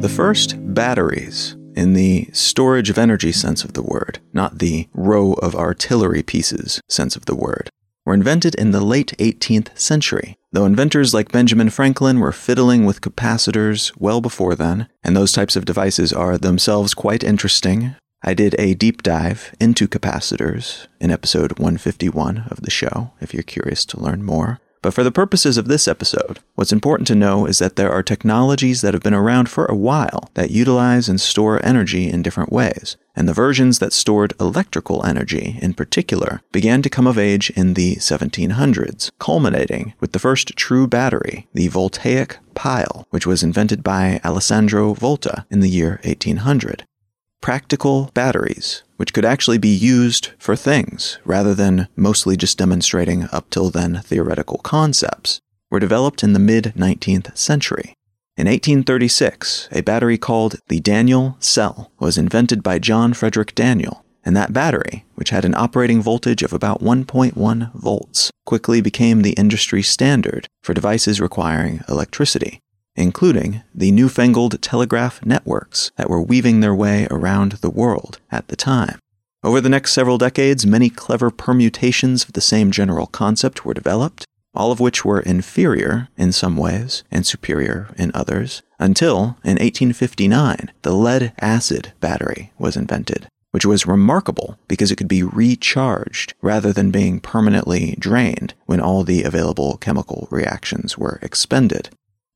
The first batteries, in the storage of energy sense of the word, not the row of artillery pieces sense of the word, were invented in the late 18th century, though inventors like Benjamin Franklin were fiddling with capacitors well before then, and those types of devices are themselves quite interesting. I did a deep dive into capacitors in episode 151 of the show, if you're curious to learn more. But for the purposes of this episode, what's important to know is that there are technologies that have been around for a while that utilize and store energy in different ways. And the versions that stored electrical energy, in particular, began to come of age in the 1700s, culminating with the first true battery, the voltaic pile, which was invented by Alessandro Volta in the year 1800 practical batteries, which could actually be used for things rather than mostly just demonstrating up till then theoretical concepts, were developed in the mid 19th century. In 1836, a battery called the Daniell cell was invented by John Frederic Daniell, and that battery, which had an operating voltage of about 1.1 volts, quickly became the industry standard for devices requiring electricity including the newfangled telegraph networks that were weaving their way around the world at the time. Over the next several decades, many clever permutations of the same general concept were developed, all of which were inferior in some ways and superior in others, until in 1859 the lead acid battery was invented, which was remarkable because it could be recharged rather than being permanently drained when all the available chemical reactions were expended.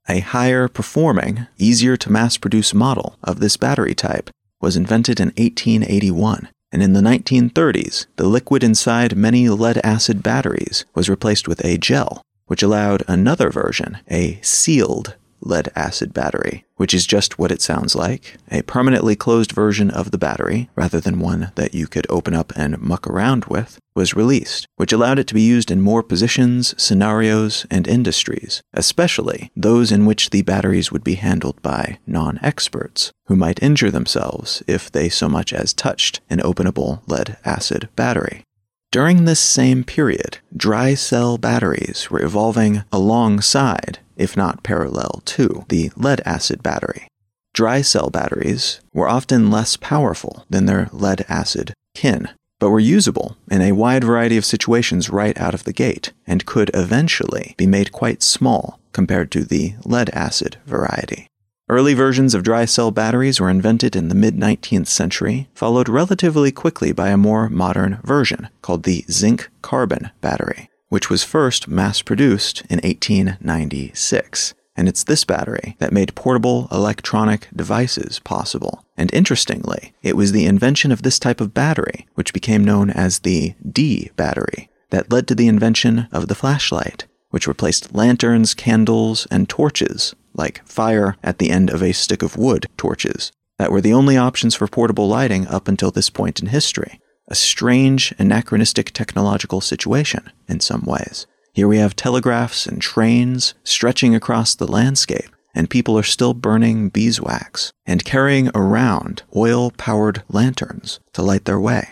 A higher performing, easier to mass produce model of this battery type was invented in 1881, and in the 1930s, the liquid inside many lead acid batteries was replaced with a gel, which allowed another version, a sealed lead acid battery, which is just what it sounds like a permanently closed version of the battery, rather than one that you could open up and muck around with, was released, which allowed it to be used in more positions, scenarios, and industries, especially those in which the batteries would be handled by non experts, who might injure themselves if they so much as touched an openable lead acid battery. During this same period, dry cell batteries were evolving alongside if not parallel to, the lead acid battery. Dry cell batteries were often less powerful than their lead acid kin, but were usable in a wide variety of situations right out of the gate, and could eventually be made quite small compared to the lead acid variety. Early versions of dry cell batteries were invented in the mid 19th century, followed relatively quickly by a more modern version called the zinc carbon battery which was first mass produced in 1896. And it's this battery that made portable electronic devices possible. And interestingly, it was the invention of this type of battery, which became known as the D battery, that led to the invention of the flashlight, which replaced lanterns, candles, and torches, like fire at the end of a stick of wood torches, that were the only options for portable lighting up until this point in history a strange, anachronistic technological situation in some ways. Here we have telegraphs and trains stretching across the landscape, and people are still burning beeswax and carrying around oil powered lanterns to light their way.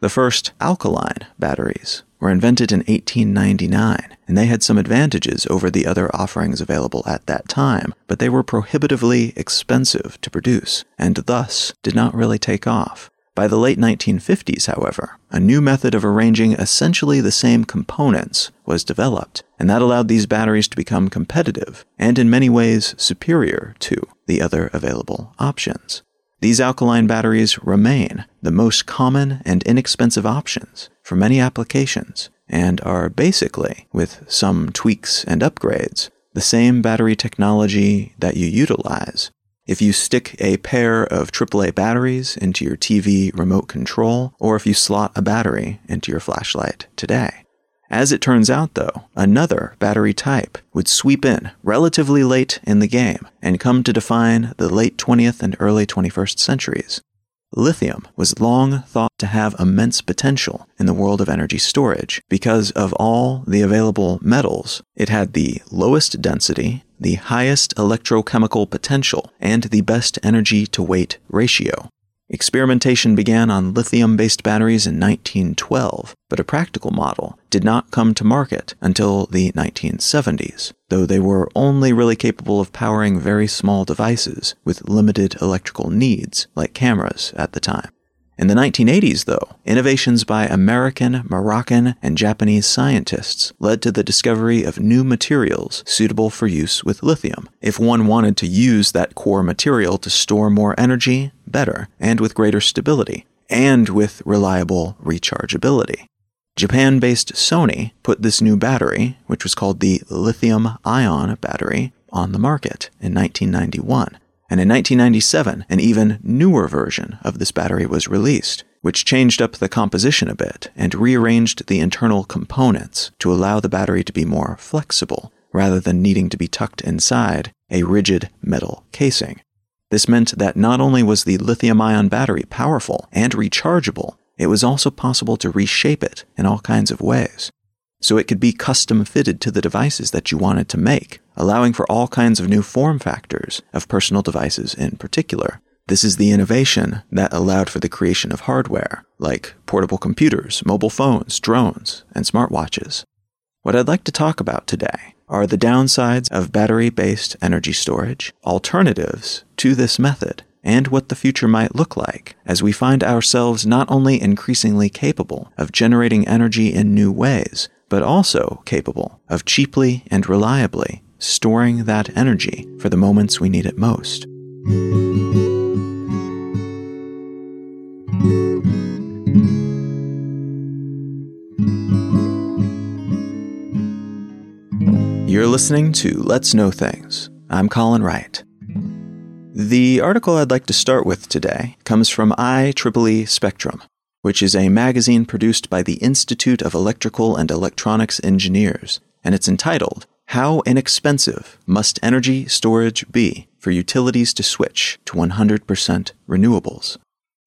The first alkaline batteries were invented in 1899, and they had some advantages over the other offerings available at that time, but they were prohibitively expensive to produce, and thus did not really take off. By the late 1950s, however, a new method of arranging essentially the same components was developed, and that allowed these batteries to become competitive and in many ways superior to the other available options. These alkaline batteries remain the most common and inexpensive options for many applications and are basically, with some tweaks and upgrades, the same battery technology that you utilize if you stick a pair of AAA batteries into your TV remote control, or if you slot a battery into your flashlight today. As it turns out, though, another battery type would sweep in relatively late in the game and come to define the late 20th and early 21st centuries. Lithium was long thought to have immense potential in the world of energy storage because of all the available metals. It had the lowest density, the highest electrochemical potential, and the best energy to weight ratio. Experimentation began on lithium based batteries in 1912, but a practical model did not come to market until the 1970s, though they were only really capable of powering very small devices with limited electrical needs, like cameras, at the time. In the 1980s, though, innovations by American, Moroccan, and Japanese scientists led to the discovery of new materials suitable for use with lithium. If one wanted to use that core material to store more energy, better, and with greater stability, and with reliable rechargeability. Japan based Sony put this new battery, which was called the lithium ion battery, on the market in 1991 and in 1997, an even newer version of this battery was released, which changed up the composition a bit and rearranged the internal components to allow the battery to be more flexible, rather than needing to be tucked inside a rigid metal casing. This meant that not only was the lithium ion battery powerful and rechargeable, it was also possible to reshape it in all kinds of ways so it could be custom fitted to the devices that you wanted to make, allowing for all kinds of new form factors of personal devices in particular. This is the innovation that allowed for the creation of hardware, like portable computers, mobile phones, drones, and smartwatches. What I'd like to talk about today are the downsides of battery based energy storage, alternatives to this method, and what the future might look like as we find ourselves not only increasingly capable of generating energy in new ways, but also capable of cheaply and reliably storing that energy for the moments we need it most. You're listening to Let's Know Things. I'm Colin Wright. The article I'd like to start with today comes from IEEE Spectrum, which is a magazine produced by the Institute of Electrical and Electronics Engineers, and it's entitled How Inexpensive Must Energy Storage Be for Utilities to Switch to 100% Renewables?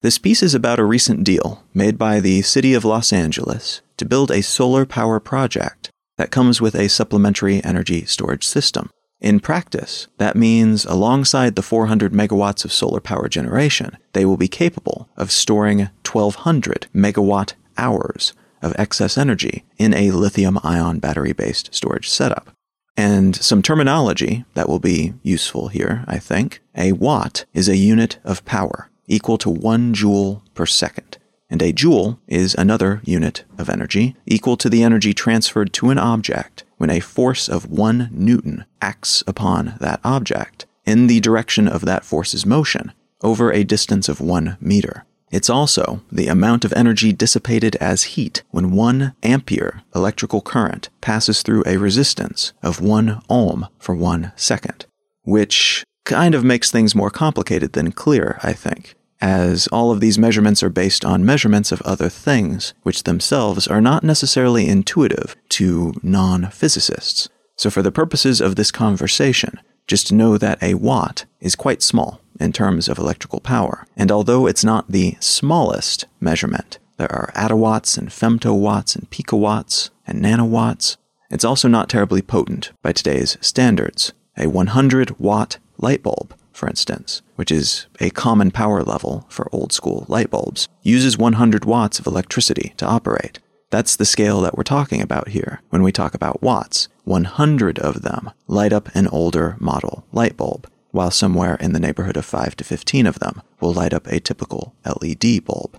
This piece is about a recent deal made by the City of Los Angeles to build a solar power project that comes with a supplementary energy storage system. In practice, that means alongside the 400 megawatts of solar power generation, they will be capable of storing 1200 megawatt hours of excess energy in a lithium ion battery based storage setup. And some terminology that will be useful here, I think. A watt is a unit of power equal to one joule per second. And a joule is another unit of energy equal to the energy transferred to an object when a force of one newton acts upon that object in the direction of that force's motion over a distance of one meter. It's also the amount of energy dissipated as heat when one ampere electrical current passes through a resistance of one ohm for one second, which kind of makes things more complicated than clear, I think as all of these measurements are based on measurements of other things, which themselves are not necessarily intuitive to non physicists. So, for the purposes of this conversation, just know that a watt is quite small in terms of electrical power, and although it's not the smallest measurement, there are attowatts and femtowatts and picowatts and nanowatts. It's also not terribly potent by today's standards. A 100 watt light bulb for instance, which is a common power level for old school light bulbs, uses 100 watts of electricity to operate. That's the scale that we're talking about here when we talk about watts. 100 of them light up an older model light bulb, while somewhere in the neighborhood of 5 to 15 of them will light up a typical LED bulb.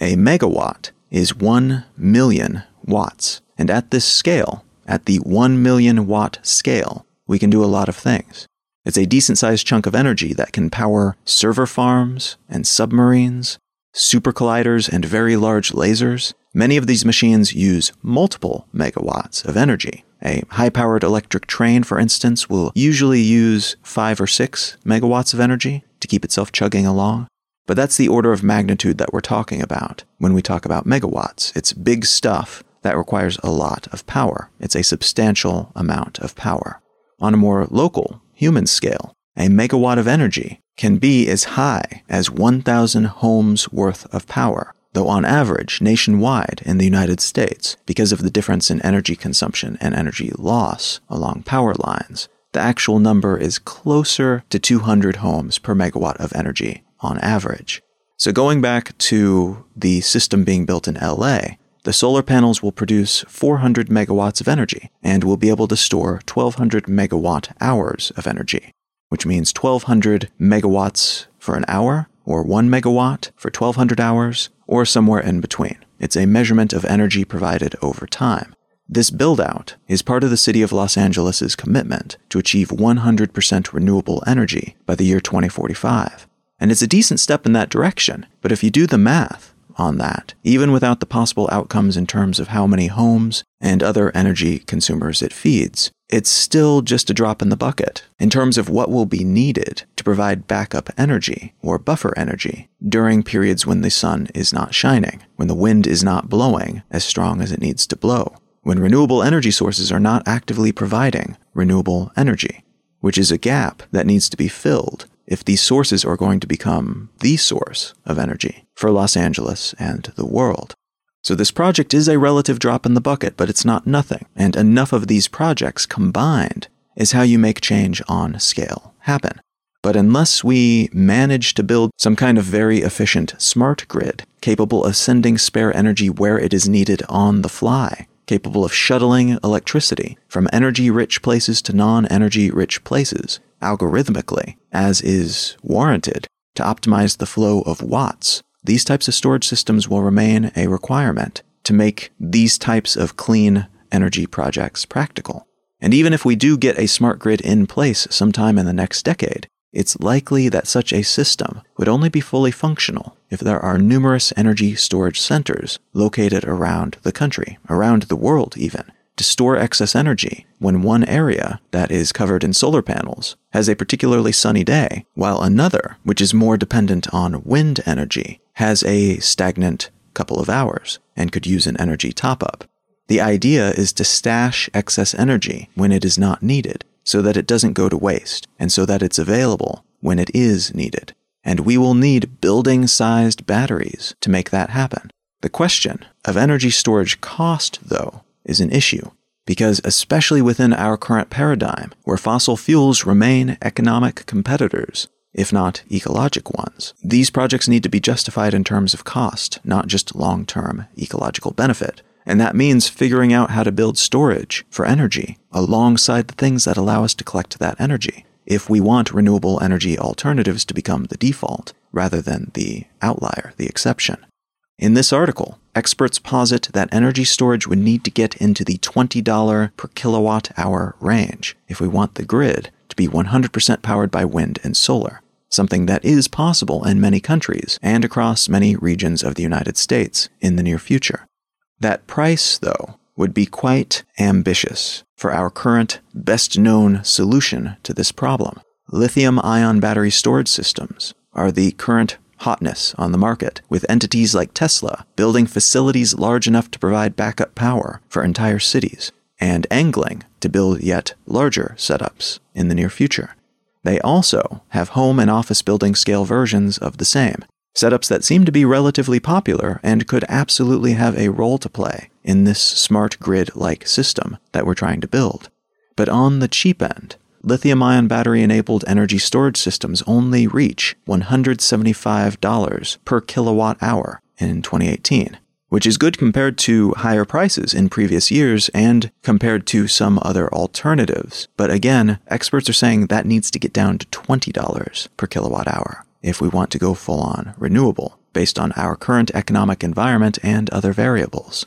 A megawatt is 1 million watts, and at this scale, at the 1 million watt scale, we can do a lot of things. It's a decent sized chunk of energy that can power server farms and submarines, super colliders, and very large lasers. Many of these machines use multiple megawatts of energy. A high powered electric train, for instance, will usually use 5 or 6 megawatts of energy to keep itself chugging along. But that's the order of magnitude that we're talking about when we talk about megawatts. It's big stuff that requires a lot of power. It's a substantial amount of power. On a more local human scale, a megawatt of energy can be as high as 1,000 homes worth of power, though on average, nationwide in the United States, because of the difference in energy consumption and energy loss along power lines, the actual number is closer to 200 homes per megawatt of energy on average. So going back to the system being built in LA, the solar panels will produce 400 megawatts of energy and will be able to store 1200 megawatt hours of energy, which means 1200 megawatts for an hour or 1 megawatt for 1200 hours or somewhere in between. It's a measurement of energy provided over time. This build out is part of the city of Los Angeles' commitment to achieve 100% renewable energy by the year 2045. And it's a decent step in that direction, but if you do the math on that, even without the possible outcomes in terms of how many homes and other energy consumers it feeds, it's still just a drop in the bucket. In terms of what will be needed to provide backup energy or buffer energy during periods when the sun is not shining, when the wind is not blowing as strong as it needs to blow when renewable energy sources are not actively providing renewable energy, which is a gap that needs to be filled if these sources are going to become the source of energy for Los Angeles and the world. So this project is a relative drop in the bucket, but it's not nothing, and enough of these projects combined is how you make change on scale happen. But unless we manage to build some kind of very efficient smart grid capable of sending spare energy where it is needed on the fly, capable of shuttling electricity from energy rich places to non energy rich places algorithmically, as is warranted, to optimize the flow of watts. These types of storage systems will remain a requirement to make these types of clean energy projects practical. And even if we do get a smart grid in place sometime in the next decade, it's likely that such a system would only be fully functional if there are numerous energy storage centers located around the country, around the world even, to store excess energy when one area that is covered in solar panels has a particularly sunny day, while another, which is more dependent on wind energy, has a stagnant couple of hours and could use an energy top up. The idea is to stash excess energy when it is not needed so that it doesn't go to waste and so that it's available when it is needed. And we will need building sized batteries to make that happen. The question of energy storage cost, though, is an issue because, especially within our current paradigm, where fossil fuels remain economic competitors, if not ecologic ones, these projects need to be justified in terms of cost, not just long term ecological benefit. And that means figuring out how to build storage for energy alongside the things that allow us to collect that energy if we want renewable energy alternatives to become the default rather than the outlier, the exception. In this article, experts posit that energy storage would need to get into the $20 per kilowatt hour range if we want the grid to be 100% powered by wind and solar, something that is possible in many countries and across many regions of the United States in the near future. That price, though, would be quite ambitious for our current best known solution to this problem. Lithium ion battery storage systems are the current hotness on the market, with entities like Tesla building facilities large enough to provide backup power for entire cities, and angling to build yet larger setups in the near future. They also have home and office building scale versions of the same, setups that seem to be relatively popular and could absolutely have a role to play in this smart grid like system that we're trying to build. But on the cheap end, lithium ion battery enabled energy storage systems only reach $175 per kilowatt hour in 2018, which is good compared to higher prices in previous years and compared to some other alternatives. But again, experts are saying that needs to get down to $20 per kilowatt hour if we want to go full on renewable based on our current economic environment and other variables.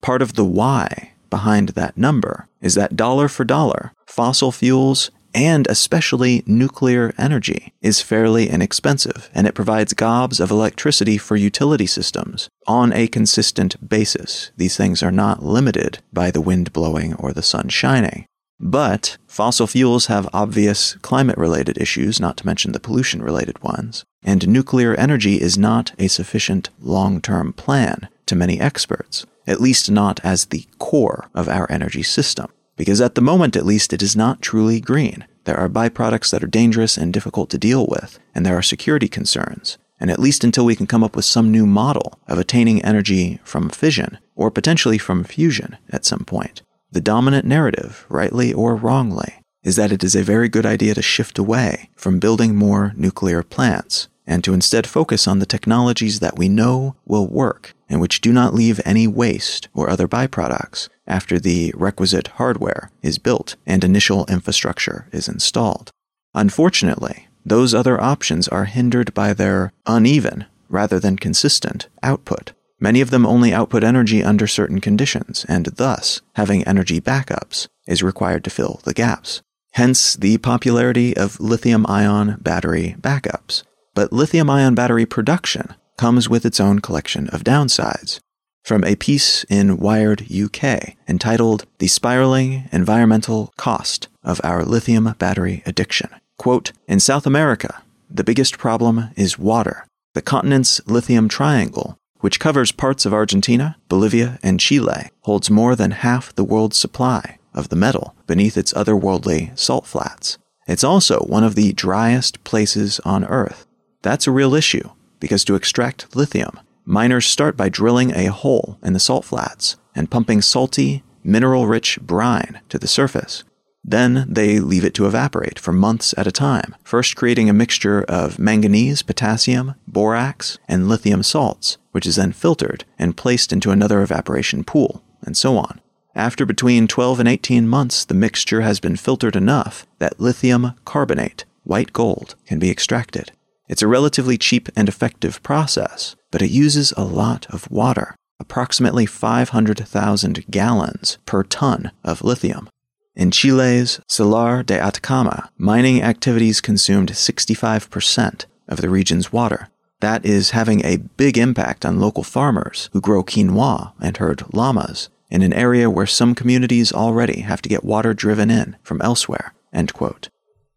Part of the why behind that number is that dollar for dollar, fossil fuels and especially nuclear energy is fairly inexpensive and it provides gobs of electricity for utility systems on a consistent basis. These things are not limited by the wind blowing or the sun shining. But fossil fuels have obvious climate related issues, not to mention the pollution related ones, and nuclear energy is not a sufficient long term plan to many experts, at least not as the core of our energy system, because at the moment at least it is not truly green. There are byproducts that are dangerous and difficult to deal with, and there are security concerns. And at least until we can come up with some new model of attaining energy from fission, or potentially from fusion at some point, the dominant narrative, rightly or wrongly, is that it is a very good idea to shift away from building more nuclear plants and to instead focus on the technologies that we know will work and which do not leave any waste or other byproducts after the requisite hardware is built and initial infrastructure is installed. Unfortunately, those other options are hindered by their uneven, rather than consistent, output. Many of them only output energy under certain conditions, and thus, having energy backups is required to fill the gaps. Hence the popularity of lithium ion battery backups. But lithium ion battery production comes with its own collection of downsides. From a piece in Wired UK entitled The Spiraling Environmental Cost of Our Lithium Battery Addiction. Quote, in South America, the biggest problem is water. The continent's lithium triangle, which covers parts of Argentina, Bolivia, and Chile, holds more than half the world's supply of the metal beneath its otherworldly salt flats. It's also one of the driest places on Earth. That's a real issue, because to extract lithium, miners start by drilling a hole in the salt flats and pumping salty, mineral rich brine to the surface. Then they leave it to evaporate for months at a time, first creating a mixture of manganese, potassium, borax, and lithium salts, which is then filtered and placed into another evaporation pool, and so on. After between 12 and 18 months, the mixture has been filtered enough that lithium carbonate, white gold, can be extracted. It's a relatively cheap and effective process, but it uses a lot of water, approximately 500,000 gallons per ton of lithium. In Chile's Salar de Atacama, mining activities consumed 65% of the region's water. That is having a big impact on local farmers who grow quinoa and herd llamas in an area where some communities already have to get water driven in from elsewhere.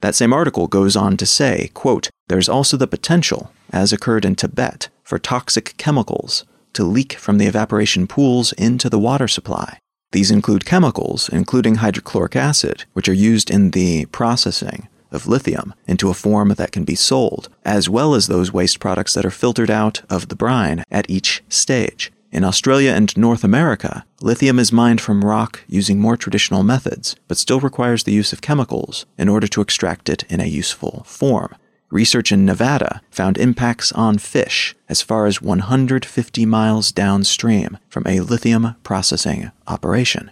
That same article goes on to say, quote, There's also the potential, as occurred in Tibet, for toxic chemicals to leak from the evaporation pools into the water supply. These include chemicals, including hydrochloric acid, which are used in the processing of lithium into a form that can be sold, as well as those waste products that are filtered out of the brine at each stage. In Australia and North America, lithium is mined from rock using more traditional methods, but still requires the use of chemicals in order to extract it in a useful form. Research in Nevada found impacts on fish as far as 150 miles downstream from a lithium processing operation.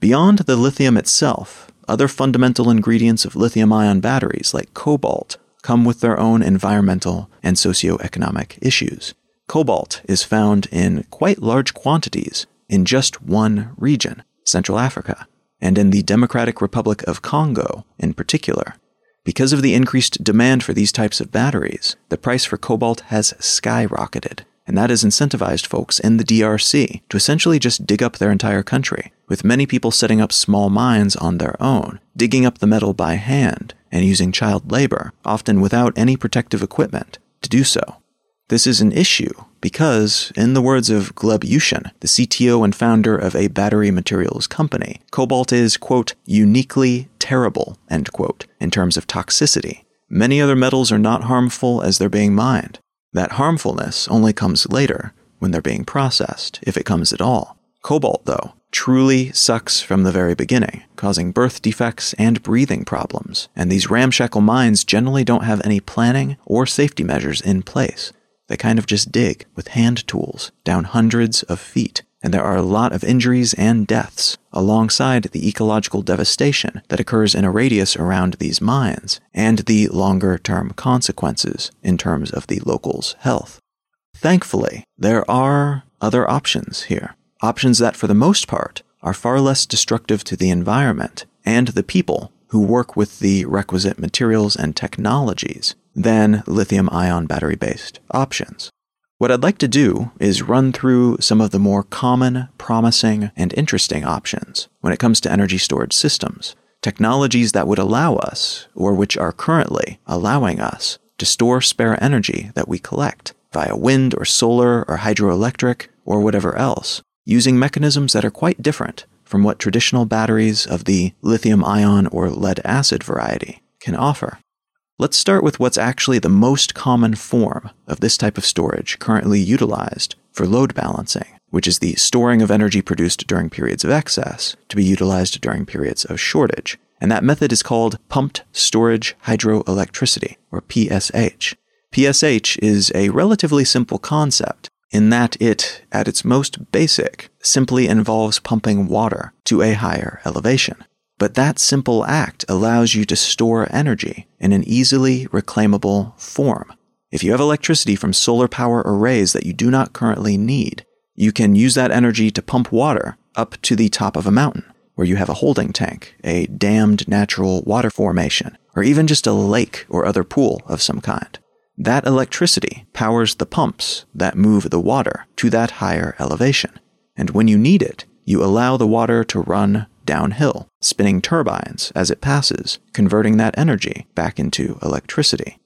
Beyond the lithium itself, other fundamental ingredients of lithium ion batteries, like cobalt, come with their own environmental and socioeconomic issues. Cobalt is found in quite large quantities in just one region, Central Africa, and in the Democratic Republic of Congo in particular. Because of the increased demand for these types of batteries, the price for cobalt has skyrocketed, and that has incentivized folks in the DRC to essentially just dig up their entire country, with many people setting up small mines on their own, digging up the metal by hand, and using child labor, often without any protective equipment, to do so. This is an issue because, in the words of Gleb Yushin, the CTO and founder of a battery materials company, cobalt is, quote, uniquely terrible, end quote, in terms of toxicity. Many other metals are not harmful as they're being mined. That harmfulness only comes later, when they're being processed, if it comes at all. Cobalt, though, truly sucks from the very beginning, causing birth defects and breathing problems, and these ramshackle mines generally don't have any planning or safety measures in place. They kind of just dig with hand tools down hundreds of feet, and there are a lot of injuries and deaths alongside the ecological devastation that occurs in a radius around these mines and the longer term consequences in terms of the locals' health. Thankfully, there are other options here. Options that, for the most part, are far less destructive to the environment and the people who work with the requisite materials and technologies than lithium ion battery based options. What I'd like to do is run through some of the more common, promising, and interesting options when it comes to energy storage systems, technologies that would allow us, or which are currently allowing us, to store spare energy that we collect via wind or solar or hydroelectric or whatever else, using mechanisms that are quite different from what traditional batteries of the lithium ion or lead acid variety can offer. Let's start with what's actually the most common form of this type of storage currently utilized for load balancing, which is the storing of energy produced during periods of excess to be utilized during periods of shortage. And that method is called pumped storage hydroelectricity, or PSH. PSH is a relatively simple concept in that it, at its most basic, simply involves pumping water to a higher elevation. But that simple act allows you to store energy in an easily reclaimable form. If you have electricity from solar power arrays that you do not currently need, you can use that energy to pump water up to the top of a mountain where you have a holding tank, a dammed natural water formation, or even just a lake or other pool of some kind. That electricity powers the pumps that move the water to that higher elevation. And when you need it, you allow the water to run downhill, spinning turbines as it passes, converting that energy back into electricity.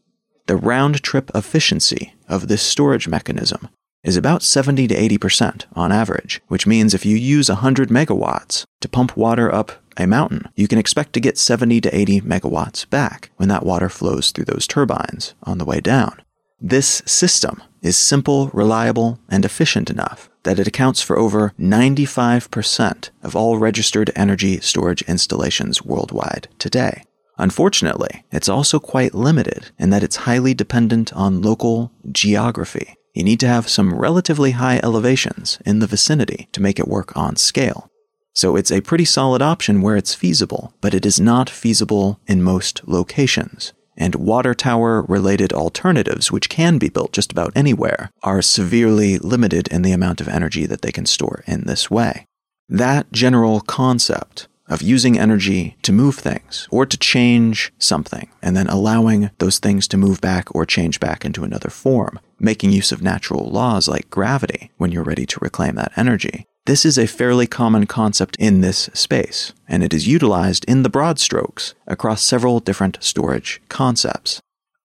The round trip efficiency of this storage mechanism is about 70 to 80% on average, which means if you use 100 megawatts to pump water up a mountain, you can expect to get 70 to 80 megawatts back when that water flows through those turbines on the way down. This system is simple, reliable, and efficient enough that it accounts for over 95% of all registered energy storage installations worldwide today. Unfortunately, it's also quite limited in that it's highly dependent on local geography. You need to have some relatively high elevations in the vicinity to make it work on scale. So it's a pretty solid option where it's feasible, but it is not feasible in most locations. And water tower related alternatives, which can be built just about anywhere, are severely limited in the amount of energy that they can store in this way. That general concept of using energy to move things or to change something and then allowing those things to move back or change back into another form, making use of natural laws like gravity when you're ready to reclaim that energy, this is a fairly common concept in this space, and it is utilized in the broad strokes across several different storage concepts.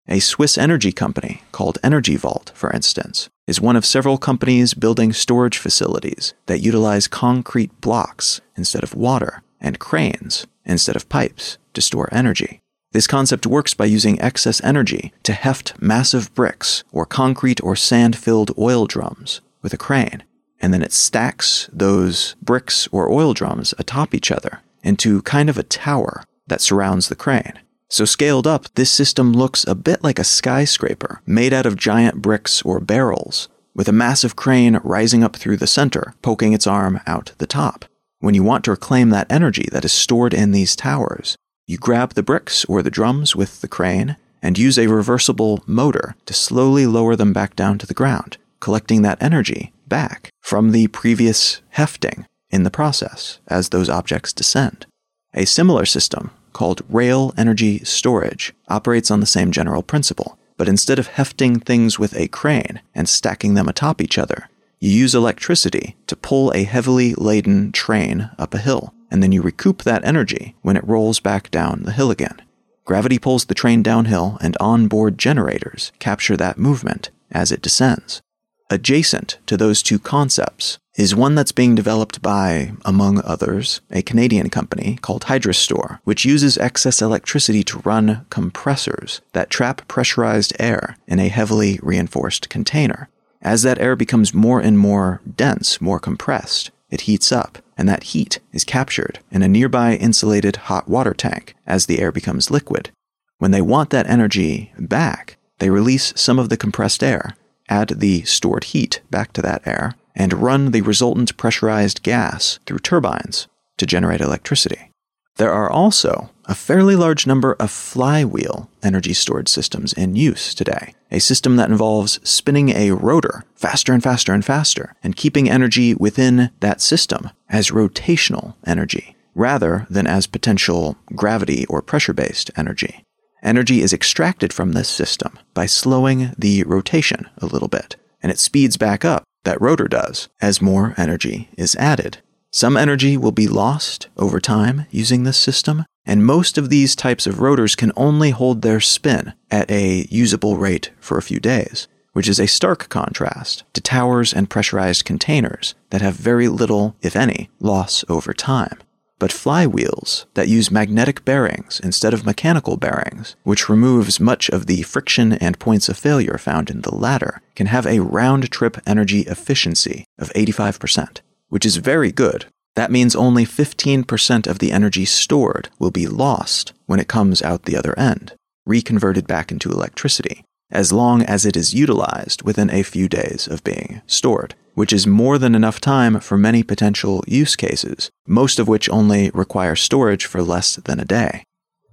A Swiss energy company called Energy Vault, for instance, is one of several companies building storage facilities that utilize concrete blocks instead of water and cranes instead of pipes to store energy. This concept works by using excess energy to heft massive bricks or concrete or sand filled oil drums with a crane and then it stacks those bricks or oil drums atop each other into kind of a tower that surrounds the crane. So, scaled up, this system looks a bit like a skyscraper made out of giant bricks or barrels, with a massive crane rising up through the center, poking its arm out the top. When you want to reclaim that energy that is stored in these towers, you grab the bricks or the drums with the crane and use a reversible motor to slowly lower them back down to the ground, collecting that energy back from the previous hefting in the process as those objects descend. A similar system, called rail energy storage, operates on the same general principle, but instead of hefting things with a crane and stacking them atop each other, you use electricity to pull a heavily laden train up a hill, and then you recoup that energy when it rolls back down the hill again. Gravity pulls the train downhill, and onboard generators capture that movement as it descends adjacent to those two concepts is one that's being developed by, among others, a Canadian company called Hydrostor, which uses excess electricity to run compressors that trap pressurized air in a heavily reinforced container. As that air becomes more and more dense, more compressed, it heats up, and that heat is captured in a nearby insulated hot water tank as the air becomes liquid. When they want that energy back, they release some of the compressed air add the stored heat back to that air, and run the resultant pressurized gas through turbines to generate electricity. There are also a fairly large number of flywheel energy storage systems in use today, a system that involves spinning a rotor faster and faster and faster and keeping energy within that system as rotational energy rather than as potential gravity or pressure based energy. Energy is extracted from this system by slowing the rotation a little bit, and it speeds back up, that rotor does, as more energy is added. Some energy will be lost over time using this system, and most of these types of rotors can only hold their spin at a usable rate for a few days, which is a stark contrast to towers and pressurized containers that have very little, if any, loss over time. But flywheels that use magnetic bearings instead of mechanical bearings, which removes much of the friction and points of failure found in the latter, can have a round trip energy efficiency of 85%, which is very good. That means only 15% of the energy stored will be lost when it comes out the other end, reconverted back into electricity, as long as it is utilized within a few days of being stored, which is more than enough time for many potential use cases, most of which only require storage for less than a day.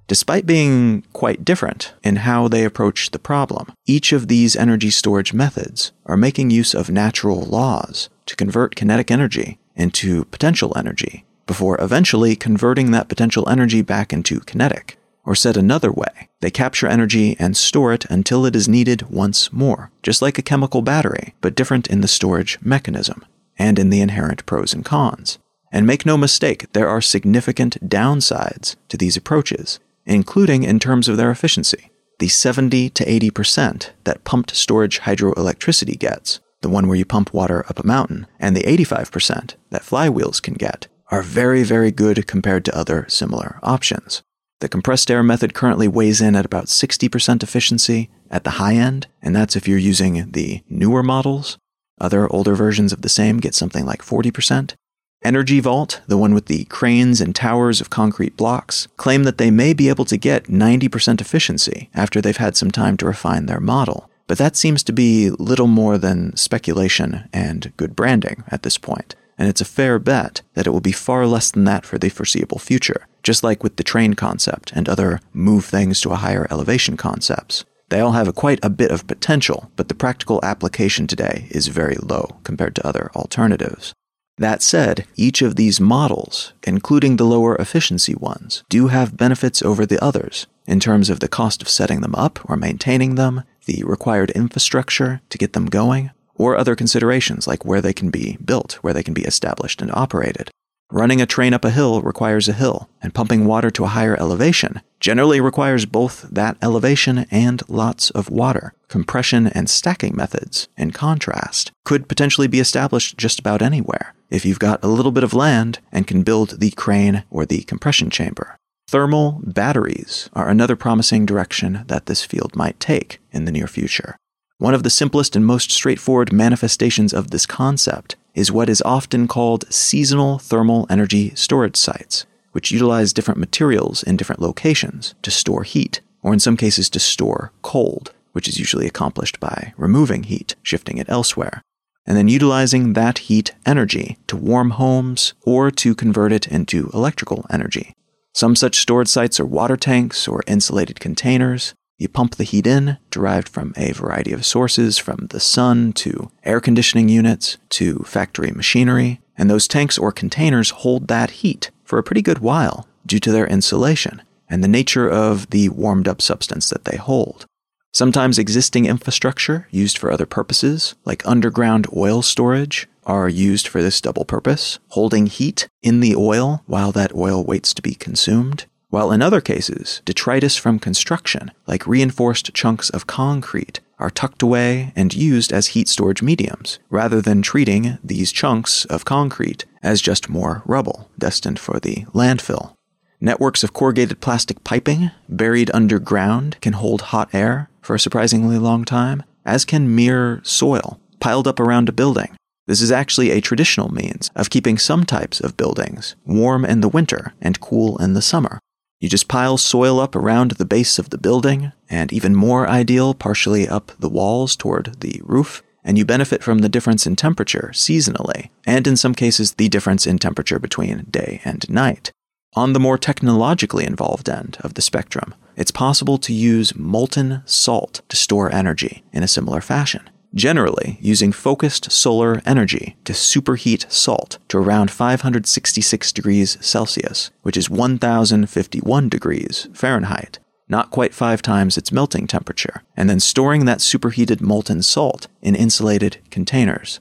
Despite being quite different in how they approach the problem, each of these energy storage methods are making use of natural laws to convert kinetic energy into potential energy before eventually converting that potential energy back into kinetic. Or said another way, they capture energy and store it until it is needed once more, just like a chemical battery, but different in the storage mechanism and in the inherent pros and cons. And make no mistake, there are significant downsides to these approaches, including in terms of their efficiency. The 70 to 80% that pumped storage hydroelectricity gets, the one where you pump water up a mountain, and the 85% that flywheels can get, are very, very good compared to other similar options. The compressed air method currently weighs in at about 60% efficiency at the high end, and that's if you're using the newer models. Other older versions of the same get something like 40%. Energy Vault, the one with the cranes and towers of concrete blocks, claim that they may be able to get 90% efficiency after they've had some time to refine their model. But that seems to be little more than speculation and good branding at this point and it's a fair bet that it will be far less than that for the foreseeable future, just like with the train concept and other move things to a higher elevation concepts. They all have a quite a bit of potential, but the practical application today is very low compared to other alternatives. That said, each of these models, including the lower efficiency ones, do have benefits over the others in terms of the cost of setting them up or maintaining them, the required infrastructure to get them going, or other considerations like where they can be built, where they can be established and operated. Running a train up a hill requires a hill, and pumping water to a higher elevation generally requires both that elevation and lots of water. Compression and stacking methods, in contrast, could potentially be established just about anywhere if you've got a little bit of land and can build the crane or the compression chamber. Thermal batteries are another promising direction that this field might take in the near future. One of the simplest and most straightforward manifestations of this concept is what is often called seasonal thermal energy storage sites, which utilize different materials in different locations to store heat, or in some cases to store cold, which is usually accomplished by removing heat, shifting it elsewhere, and then utilizing that heat energy to warm homes or to convert it into electrical energy. Some such storage sites are water tanks or insulated containers, you pump the heat in, derived from a variety of sources, from the sun to air conditioning units to factory machinery, and those tanks or containers hold that heat for a pretty good while due to their insulation and the nature of the warmed up substance that they hold. Sometimes existing infrastructure used for other purposes, like underground oil storage, are used for this double purpose, holding heat in the oil while that oil waits to be consumed while in other cases, detritus from construction, like reinforced chunks of concrete, are tucked away and used as heat storage mediums, rather than treating these chunks of concrete as just more rubble destined for the landfill. Networks of corrugated plastic piping buried underground can hold hot air for a surprisingly long time, as can mere soil piled up around a building. This is actually a traditional means of keeping some types of buildings warm in the winter and cool in the summer. You just pile soil up around the base of the building, and even more ideal, partially up the walls toward the roof, and you benefit from the difference in temperature seasonally, and in some cases, the difference in temperature between day and night. On the more technologically involved end of the spectrum, it's possible to use molten salt to store energy in a similar fashion generally using focused solar energy to superheat salt to around 566 degrees Celsius, which is 1051 degrees Fahrenheit, not quite five times its melting temperature, and then storing that superheated molten salt in insulated containers.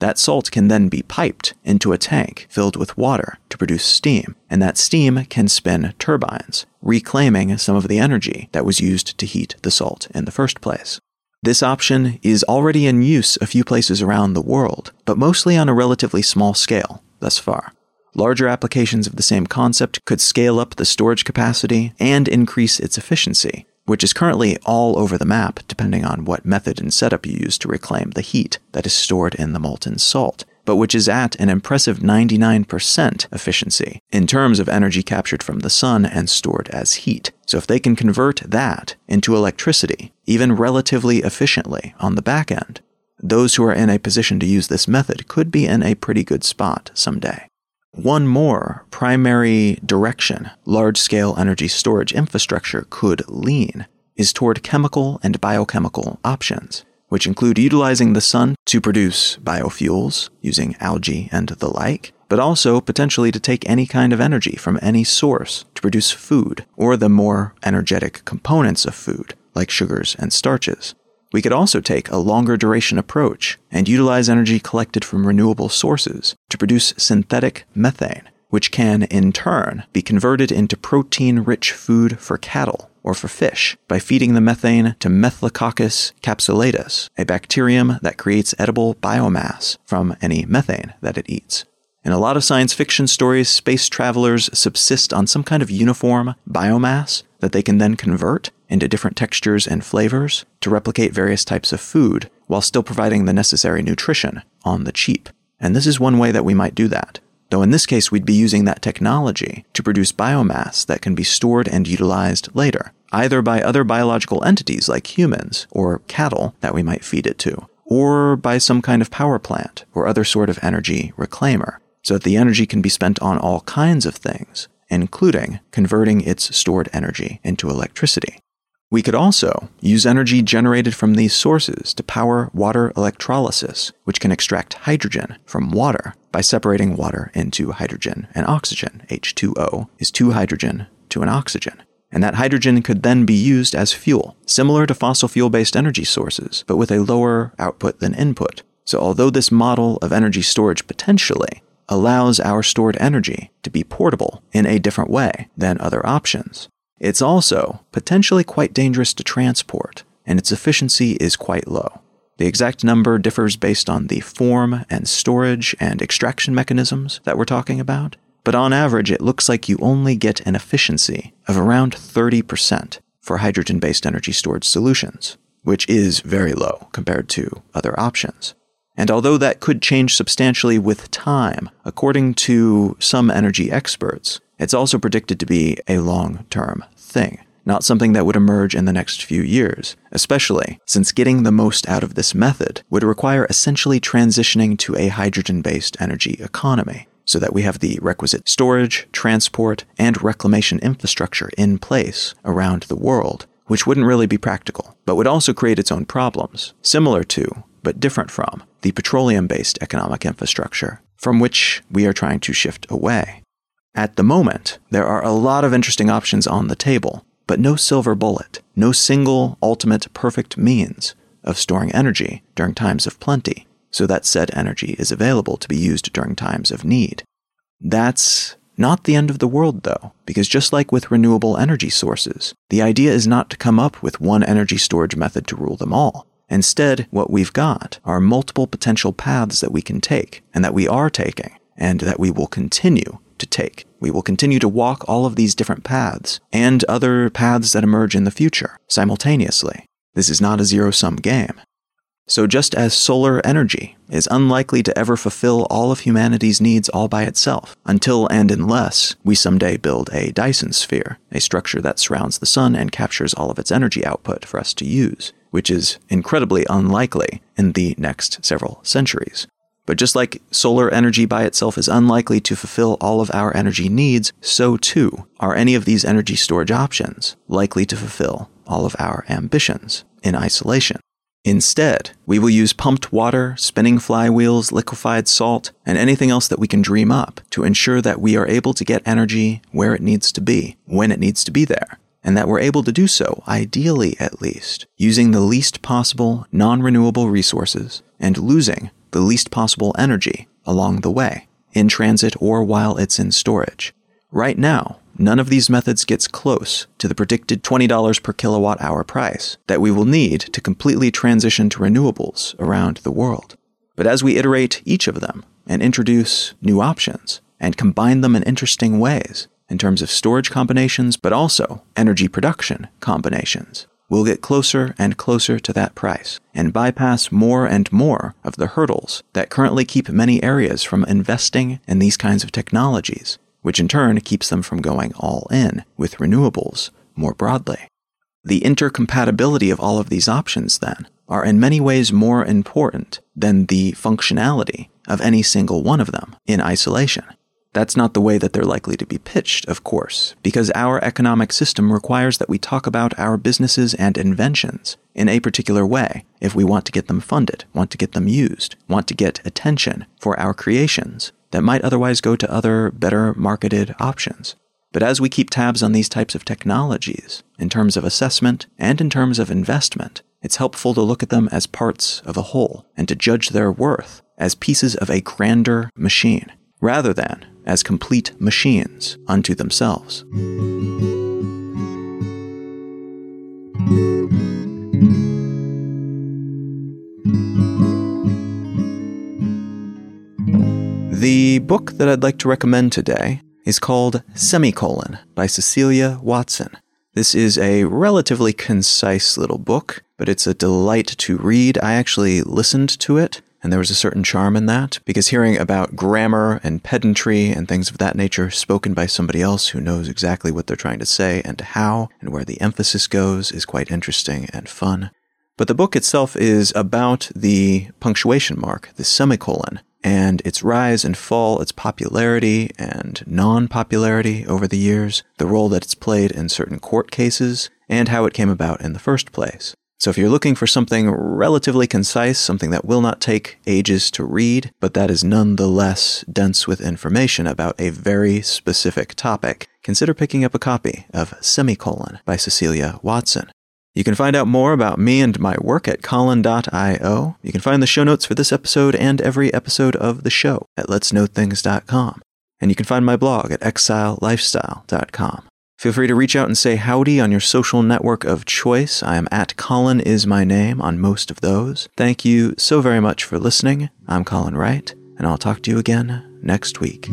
That salt can then be piped into a tank filled with water to produce steam, and that steam can spin turbines, reclaiming some of the energy that was used to heat the salt in the first place. This option is already in use a few places around the world, but mostly on a relatively small scale thus far. Larger applications of the same concept could scale up the storage capacity and increase its efficiency, which is currently all over the map depending on what method and setup you use to reclaim the heat that is stored in the molten salt, but which is at an impressive 99% efficiency in terms of energy captured from the sun and stored as heat. So if they can convert that into electricity, even relatively efficiently on the back end, those who are in a position to use this method could be in a pretty good spot someday. One more primary direction large scale energy storage infrastructure could lean is toward chemical and biochemical options, which include utilizing the sun to produce biofuels using algae and the like, but also potentially to take any kind of energy from any source to produce food or the more energetic components of food, like sugars and starches. We could also take a longer duration approach and utilize energy collected from renewable sources to produce synthetic methane, which can, in turn, be converted into protein rich food for cattle or for fish by feeding the methane to Methylococcus capsulatus, a bacterium that creates edible biomass from any methane that it eats. In a lot of science fiction stories, space travelers subsist on some kind of uniform biomass that they can then convert into different textures and flavors to replicate various types of food while still providing the necessary nutrition on the cheap. And this is one way that we might do that. Though in this case, we'd be using that technology to produce biomass that can be stored and utilized later, either by other biological entities like humans or cattle that we might feed it to, or by some kind of power plant or other sort of energy reclaimer, so that the energy can be spent on all kinds of things, including converting its stored energy into electricity. We could also use energy generated from these sources to power water electrolysis, which can extract hydrogen from water by separating water into hydrogen and oxygen. H2O is two hydrogen to an oxygen. And that hydrogen could then be used as fuel, similar to fossil fuel based energy sources, but with a lower output than input. So, although this model of energy storage potentially allows our stored energy to be portable in a different way than other options, it's also potentially quite dangerous to transport, and its efficiency is quite low. The exact number differs based on the form and storage and extraction mechanisms that we're talking about, but on average, it looks like you only get an efficiency of around 30% for hydrogen based energy storage solutions, which is very low compared to other options. And although that could change substantially with time, according to some energy experts, it's also predicted to be a long term thing, not something that would emerge in the next few years, especially since getting the most out of this method would require essentially transitioning to a hydrogen based energy economy so that we have the requisite storage, transport, and reclamation infrastructure in place around the world, which wouldn't really be practical, but would also create its own problems, similar to, but different from, the petroleum based economic infrastructure, from which we are trying to shift away. At the moment, there are a lot of interesting options on the table, but no silver bullet, no single ultimate perfect means of storing energy during times of plenty, so that said energy is available to be used during times of need. That's not the end of the world, though, because just like with renewable energy sources, the idea is not to come up with one energy storage method to rule them all. Instead, what we've got are multiple potential paths that we can take, and that we are taking, and that we will continue to take. We will continue to walk all of these different paths and other paths that emerge in the future simultaneously. This is not a zero sum game. So, just as solar energy is unlikely to ever fulfill all of humanity's needs all by itself, until and unless we someday build a Dyson sphere, a structure that surrounds the sun and captures all of its energy output for us to use, which is incredibly unlikely in the next several centuries. But just like solar energy by itself is unlikely to fulfill all of our energy needs, so too are any of these energy storage options likely to fulfill all of our ambitions in isolation. Instead, we will use pumped water, spinning flywheels, liquefied salt, and anything else that we can dream up to ensure that we are able to get energy where it needs to be, when it needs to be there, and that we're able to do so, ideally at least, using the least possible non renewable resources and losing the least possible energy along the way, in transit or while it's in storage. Right now, none of these methods gets close to the predicted $20 per kilowatt hour price that we will need to completely transition to renewables around the world. But as we iterate each of them and introduce new options and combine them in interesting ways in terms of storage combinations, but also energy production combinations, we'll get closer and closer to that price and bypass more and more of the hurdles that currently keep many areas from investing in these kinds of technologies, which in turn keeps them from going all in with renewables more broadly. The intercompatibility of all of these options, then, are in many ways more important than the functionality of any single one of them in isolation. That's not the way that they're likely to be pitched, of course, because our economic system requires that we talk about our businesses and inventions in a particular way if we want to get them funded, want to get them used, want to get attention for our creations that might otherwise go to other, better marketed options. But as we keep tabs on these types of technologies, in terms of assessment and in terms of investment, it's helpful to look at them as parts of a whole and to judge their worth as pieces of a grander machine, rather than as complete machines unto themselves. The book that I'd like to recommend today is called Semicolon by Cecilia Watson. This is a relatively concise little book, but it's a delight to read. I actually listened to it and there was a certain charm in that, because hearing about grammar and pedantry and things of that nature spoken by somebody else who knows exactly what they're trying to say and how and where the emphasis goes is quite interesting and fun. But the book itself is about the punctuation mark, the semicolon, and its rise and fall, its popularity and non popularity over the years, the role that it's played in certain court cases, and how it came about in the first place. So if you're looking for something relatively concise, something that will not take ages to read, but that is nonetheless dense with information about a very specific topic, consider picking up a copy of Semicolon by Cecilia Watson. You can find out more about me and my work at colin.io. You can find the show notes for this episode and every episode of the show at letsknowthings.com. And you can find my blog at exilelifestyle.com. Feel free to reach out and say howdy on your social network of choice. I am at Colin is my name on most of those. Thank you so very much for listening. I'm Colin Wright, and I'll talk to you again next week.